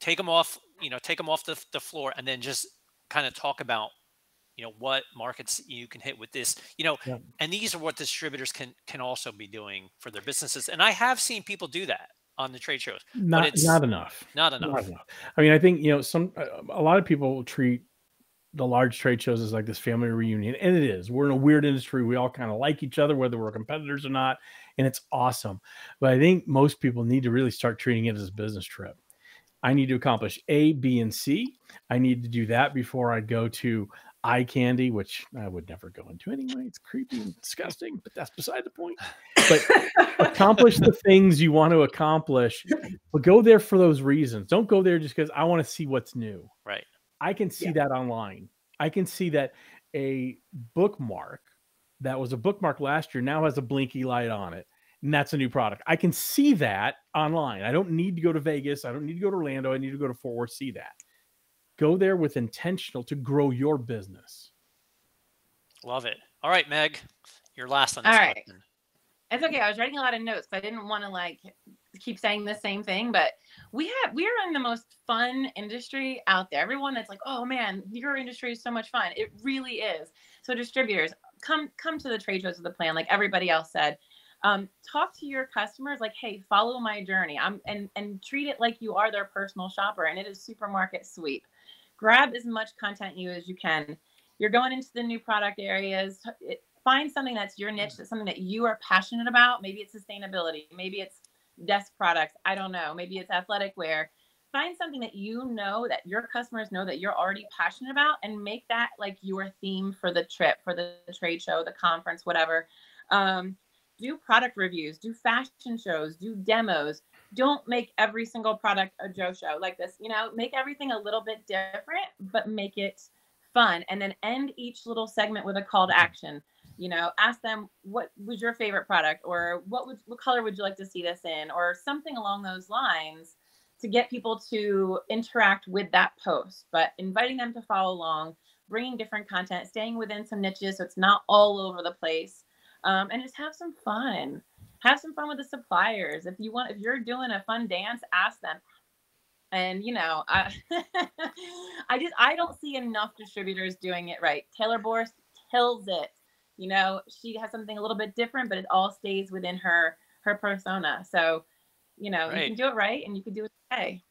take them off, you know, take them off the, the floor and then just kind of talk about, you know, what markets you can hit with this, you know, yeah. and these are what distributors can, can also be doing for their businesses. And I have seen people do that on the trade shows, not, not enough, not enough. Not enough. I mean, I think, you know, some, a lot of people treat the large trade shows is like this family reunion and it is. We're in a weird industry. We all kind of like each other whether we're competitors or not and it's awesome. But i think most people need to really start treating it as a business trip. I need to accomplish a b and c. I need to do that before i go to eye candy which i would never go into anyway. It's creepy and disgusting but that's beside the point. But accomplish the things you want to accomplish but go there for those reasons. Don't go there just because i want to see what's new. Right I can see yeah. that online. I can see that a bookmark that was a bookmark last year now has a blinky light on it and that's a new product. I can see that online. I don't need to go to vegas. I don't need to go to orlando. I need to go to fort worth see that. Go there with intentional to grow your business. Love it. All right meg you're last on this all right. question. it's okay. I was writing a lot of notes but i didn't want to like keep saying the same thing but we have we are in the most fun industry out there. Everyone that's like oh man your industry is so much fun. It really is. So distributors come come to the trade shows with a plan like everybody else said. Um, talk to your customers like hey follow my journey. I'm and and treat it like you are their personal shopper and it is supermarket sweep. Grab as much content you as you can. You're going into the new product areas. It, find something that's your niche that's something that you are passionate about. Maybe it's sustainability. Maybe it's desk products i don't know maybe it's athletic wear find something that you know that your customers know that you're already passionate about and make that like your theme for the trip for the trade show the conference whatever. Um, do product reviews do fashion shows do demos. Don't make every single product a joe show like this you know make everything a little bit different but make it fun and then end each little segment with a call to action you know ask them what was your favorite product or what would what color would you like to see this in or something along those lines to get people to interact with that post, but inviting them to follow along, bringing different content, staying within some niches so it's not all over the place, um, and just have some fun. Have some fun with the suppliers. If you want, if you're doing a fun dance, ask them. And you know, I, I just I don't see enough distributors doing it right. Taylor Borst kills it. You know, she has something a little bit different, but it all stays within her her persona. So you know, you can do it right and you can do it okay.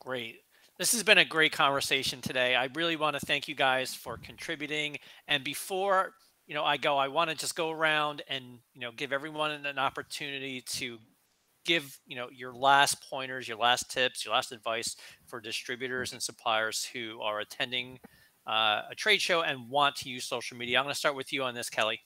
Great. This has been a great conversation today. I really want to thank you guys for contributing. And before you know I go, I want to just go around and you know give everyone an opportunity to give you know your last pointers, your last tips, your last advice for distributors and suppliers who are attending uh, a trade show and want to use social media. I'm going to start with you on this, Kelly.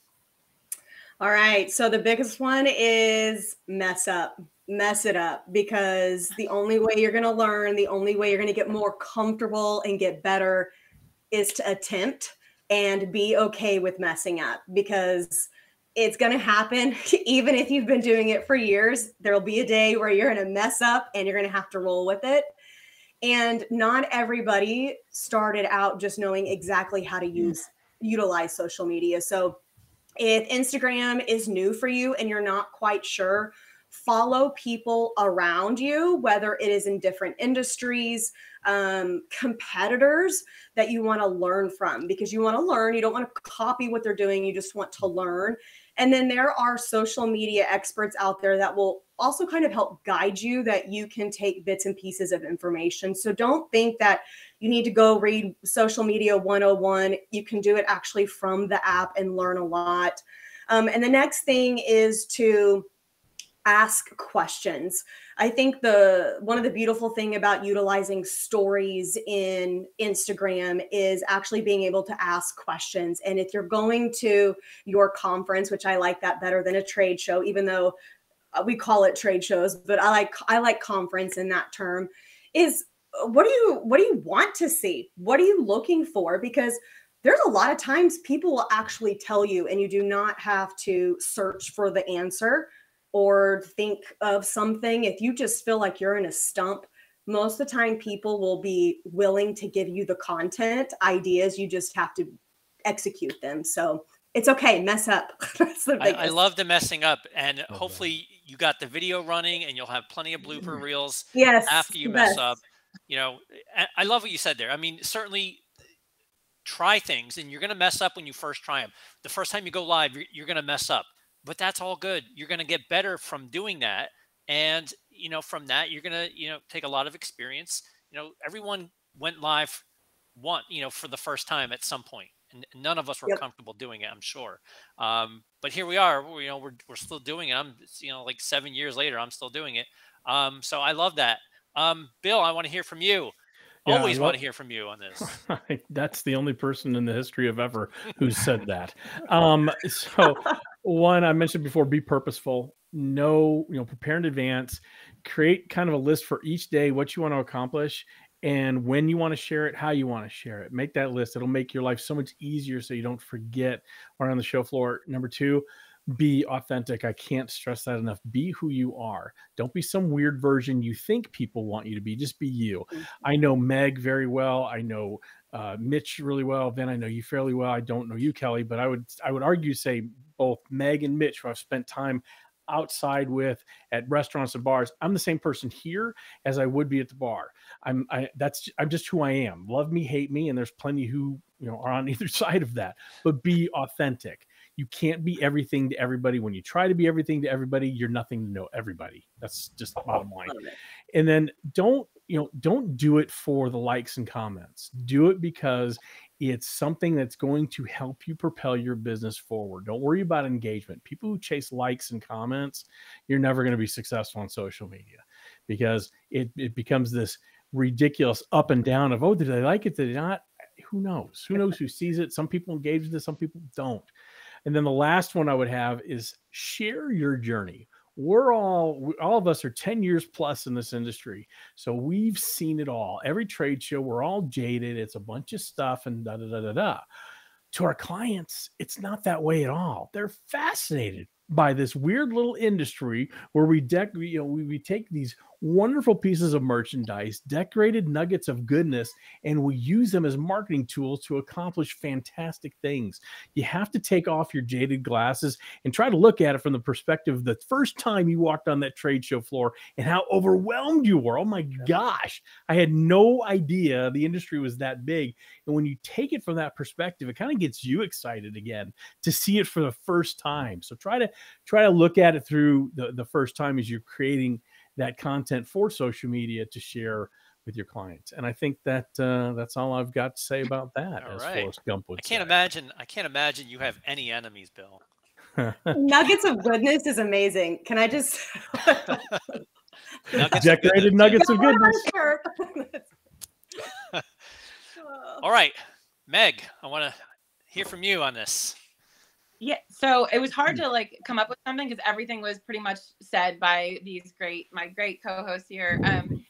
All right. So the biggest one is mess up mess it up because the only way you're going to learn, the only way you're going to get more comfortable and get better is to attempt and be okay with messing up because it's going to happen even if you've been doing it for years there'll be a day where you're going to mess up and you're going to have to roll with it and not everybody started out just knowing exactly how to use utilize social media so if instagram is new for you and you're not quite sure follow people around you, whether it is in different industries, um, competitors that you want to learn from because you want to learn. You don't want to copy what they're doing, you just want to learn. And then there are social media experts out there that will also kind of help guide you that you can take bits and pieces of information. So don't think that you need to go read social media 101. You can do it actually from the app and learn a lot. Um, and the next thing is to ask questions. I think the one of the beautiful thing about utilizing stories in Instagram is actually being able to ask questions. And if you're going to your conference, which I like that better than a trade show, even though uh, we call it trade shows, but I like I like conference in that term is uh, what do you what do you want to see? What are you looking for? Because there's a lot of times people will actually tell you and you do not have to search for the answer or think of something, if you just feel like you're in a stump, most of the time people will be willing to give you the content ideas. You just have to execute them. So it's okay, mess up. I, I, love the messing up, and okay. hopefully you got the video running, and you'll have plenty of blooper mm-hmm. reels. Yes, after you mess up. You know, I love what you said there. I mean, certainly try things, and you're going to mess up when you first try them. The first time you go live, you're, you're going to mess up but that's all good. You're going to get better from doing that. And, you know, from that, you're going to, you know, take a lot of experience. You know, everyone went live one, you know, for the first time at some point, and none of us were yep. comfortable doing it, I'm sure. Um, but here we are, you know, we're, we're still doing it. I'm, you know, like seven years later, I'm still doing it. Um, so I love that. Um, Bill, I want to hear from you. Yeah, Always want to hear from you on this. That's the only person in the history of ever who said that. Um, so one I mentioned before, be purposeful. Know, you know, prepare in advance. Create kind of a list for each day what you want to accomplish, and when you want to share it, how you want to share it. Make that list. It'll make your life so much easier so you don't forget or on the show floor. Number two, be authentic. I can't stress that enough. Be who you are. Don't be some weird version you think people want you to be. Just be you. Mm-hmm. I know Meg very well. I know uh, Mitch really well. Then I know you fairly well. I don't know you, Kelly, but I would I would argue say both Meg and Mitch, who I've spent time outside with at restaurants and bars i'm the same person here as i would be at the bar. I'm i that's i'm just who i am. Love me hate me and there's plenty who you know are on either side of that. But be authentic. You can't be everything to everybody. When you try to be everything to everybody you're nothing to know everybody. That's just the bottom line. And then don't you know don't do it for the likes and comments. Do it because it's something that's going to help you propel your business forward. Don't worry about engagement. People who chase likes and comments, you're never going to be successful on social media because it, it becomes this ridiculous up and down of, oh, did they like it? Did they not? Who knows? Who knows who sees it? Some people engage with it, some people don't. And then the last one I would have is share your journey we're all all of us are 10 years plus in this industry so we've seen it all. Every trade show we're all jaded it's a bunch of stuff and da da da da da. To our clients it's not that way at all. They're fascinated by this weird little industry where we deck you know we, we take these wonderful pieces of merchandise, decorated nuggets of goodness, and we use them as marketing tools to accomplish fantastic things. You have to take off your jaded glasses and try to look at it from the perspective of the first time you walked on that trade show floor and how overwhelmed you were. Oh my gosh, I had no idea the industry was that big. And when you take it from that perspective, it kind of gets you excited again to see it for the first time. So try to try to look at it through the, the first time as you're creating that content for social media to share with your clients. And I think that uh, that's all I've got to say about that. All as right. Forrest Gump would I can't say. imagine. I can't imagine you have any enemies, Bill. nuggets of goodness is amazing. Can I just nuggets decorated of nuggets of goodness? all right, Meg, I want to hear from you on this. Yeah, so it was hard to like come up with something because everything was pretty much said by these great my great co-hosts here. Um,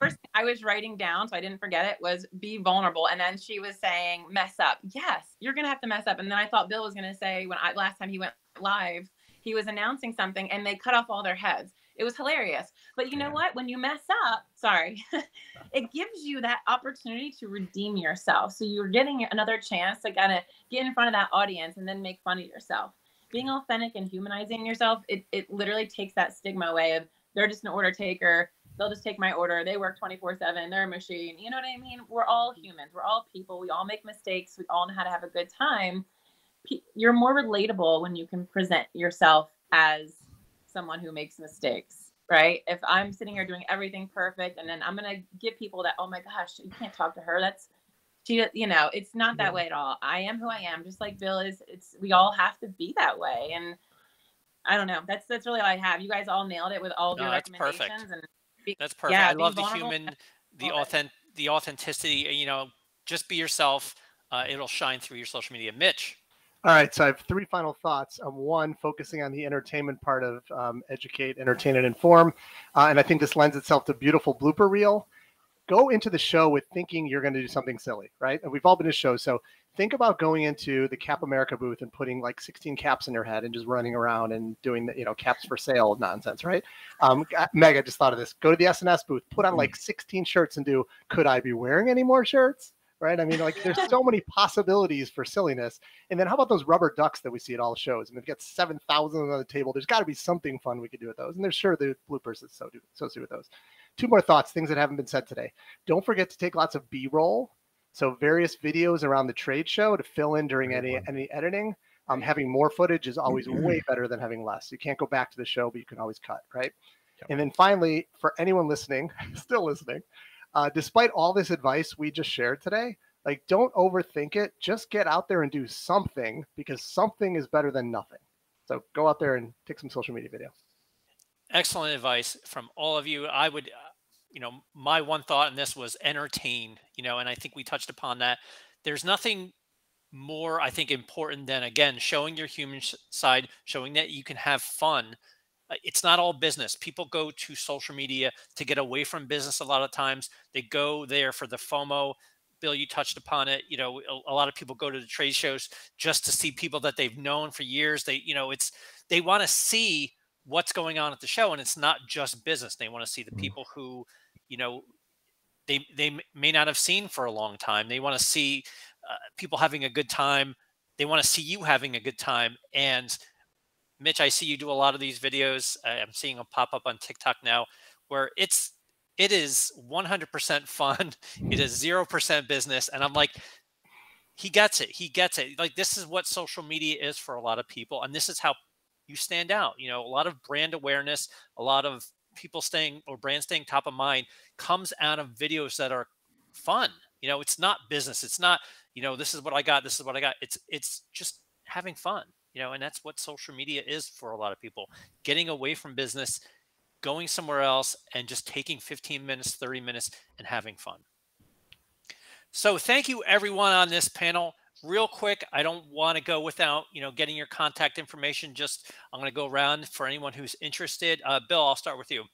first I was writing down, so I didn't forget it, was be vulnerable. And then she was saying mess up. Yes, you're gonna have to mess up. And then I thought Bill was gonna say when I last time he went live, he was announcing something and they cut off all their heads. It was hilarious. But you know what? When you mess up, sorry, it gives you that opportunity to redeem yourself. So you're getting another chance to kind of get in front of that audience and then make fun of yourself. Being authentic and humanizing yourself, it, it literally takes that stigma away of they're just an order taker. They'll just take my order. They work 24 7. They're a machine. You know what I mean? We're all mm-hmm. humans. We're all people. We all make mistakes. We all know how to have a good time. You're more relatable when you can present yourself as someone who makes mistakes, right? If I'm sitting here doing everything perfect and then I'm going to give people that, oh my gosh, you can't talk to her. That's, she, you know, it's not that yeah. way at all. I am who I am, just like Bill is. It's, we all have to be that way. And I don't know. That's, that's really all I have. You guys all nailed it with all no, your recommendations. Perfect. And be, that's perfect. Yeah, I love the human, the authentic, the authenticity, you know, just be yourself. Uh, it'll shine through your social media. Mitch. All right, so I have three final thoughts. Um, one, focusing on the entertainment part of um, educate, entertain, and inform, uh, and I think this lends itself to beautiful blooper reel. Go into the show with thinking you're going to do something silly, right? And we've all been to shows, so think about going into the Cap America booth and putting like 16 caps in your head and just running around and doing the you know caps for sale nonsense, right? Um, Meg, I just thought of this. Go to the S&S booth, put on like 16 shirts, and do. Could I be wearing any more shirts? Right? I mean, like there's so many possibilities for silliness. And then how about those rubber ducks that we see at all shows? I mean, we've got 7,000 on the table. There's got to be something fun we could do with those. And there's sure the bloopers that so do, associated with those. Two more thoughts, things that haven't been said today. Don't forget to take lots of B-roll. So various videos around the trade show to fill in during any, any editing. Um, having more footage is always way better than having less. You can't go back to the show, but you can always cut, right? Yep. And then finally, for anyone listening, still listening, uh, despite all this advice we just shared today, like don't overthink it. Just get out there and do something because something is better than nothing. So go out there and take some social media video. Excellent advice from all of you. I would, uh, you know, my one thought in this was entertain, you know, and I think we touched upon that. There's nothing more, I think, important than, again, showing your human side, showing that you can have fun it's not all business. People go to social media to get away from business a lot of times. They go there for the FOMO. Bill, you touched upon it. You know, a, a, lot of people go to the trade shows just to see people that they've known for years. They, you know, it's they want to see what's going on at the show, and it's not just business. They want to see the mm. people who, you know, they they may not have seen for a long time. They want to see uh, people having a good time. They want to see you having a good time. And Mitch, I see you do a lot of these videos. Uh, I'm seeing them pop up on TikTok now, where it's it is 100% fun. It is 0% business. And I'm like, he gets it. He gets it. Like, this is what social media is for a lot of people. And this is how you stand out. You know, a lot of brand awareness, a lot of people staying or brand staying top of mind comes out of videos that are fun. You know, it's not business. It's not, you know, this is what I got. This is what I got. It's, it's just having fun, you know, and that's what social media is for a lot of people getting away from business going somewhere else and just taking 15 minutes, 30 minutes and having fun. So thank you everyone on this panel. Real quick, I don't want to go without, you know, getting your contact information. Just I'm going to go around for anyone who's interested. Uh, Bill, I'll start with you.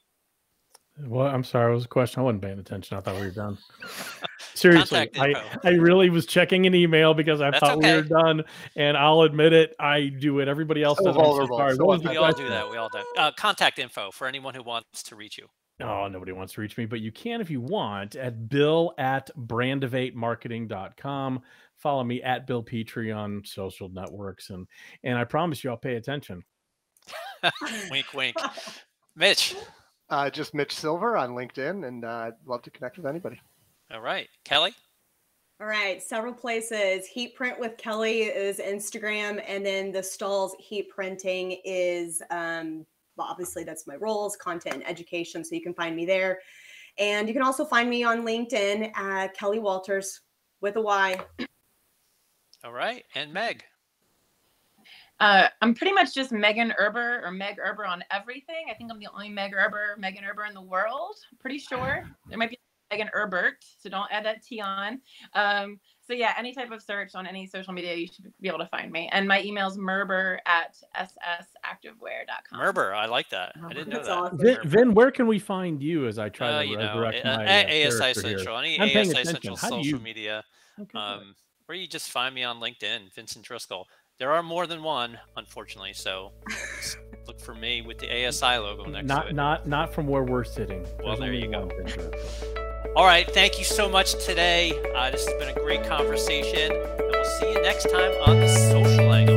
Well, I'm sorry. It was a question. I wasn't paying attention. I thought we were done. Seriously, I, I really was checking an email because I That's thought okay. we were done. And I'll admit it, I do it. everybody else so does. Vulnerable. So we all do that. We all do. Uh, contact info for anyone who wants to reach you. Oh, nobody wants to reach me, but you can if you want at bill at brandivatemarketing.com. Follow me at Bill Petrie on social networks. And and I promise you I'll pay attention. wink, wink. Mitch. Uh, just Mitch Silver on LinkedIn, and uh, I'd love to connect with anybody. All right, Kelly. All right, several places. Heat print with Kelly is Instagram, and then the Stahls' heat printing is um, well, obviously that's my roles, content and education. So you can find me there, and you can also find me on LinkedIn at Kelly Walters with a Y. All right, and Meg. Uh, I'm pretty much just Megan Erber or Meg Erber on everything. I think I'm the only Meg Erber, Megan Erber in the world. Pretty sure there might be Megan Erbert, so don't add that T on. Um, so yeah, any type of search on any social media, you should be able to find me. And my email is merber at ssactivewear.com. Merber, I like that. I didn't know that. Awesome. Vin, Vin, where can we find you as I try uh, to you know, my uh, ASI Central, here. any I'm ASI Central social you... media. Okay. Um, or you just find me on LinkedIn, Vincent Driscoll. There are more than one, unfortunately. So look for me with the ASI logo next not, to it. Not not from where we're sitting. Well, There's there you go. All right. Thank you so much today. Uh, this has been a great conversation. And we'll see you next time on the social angle.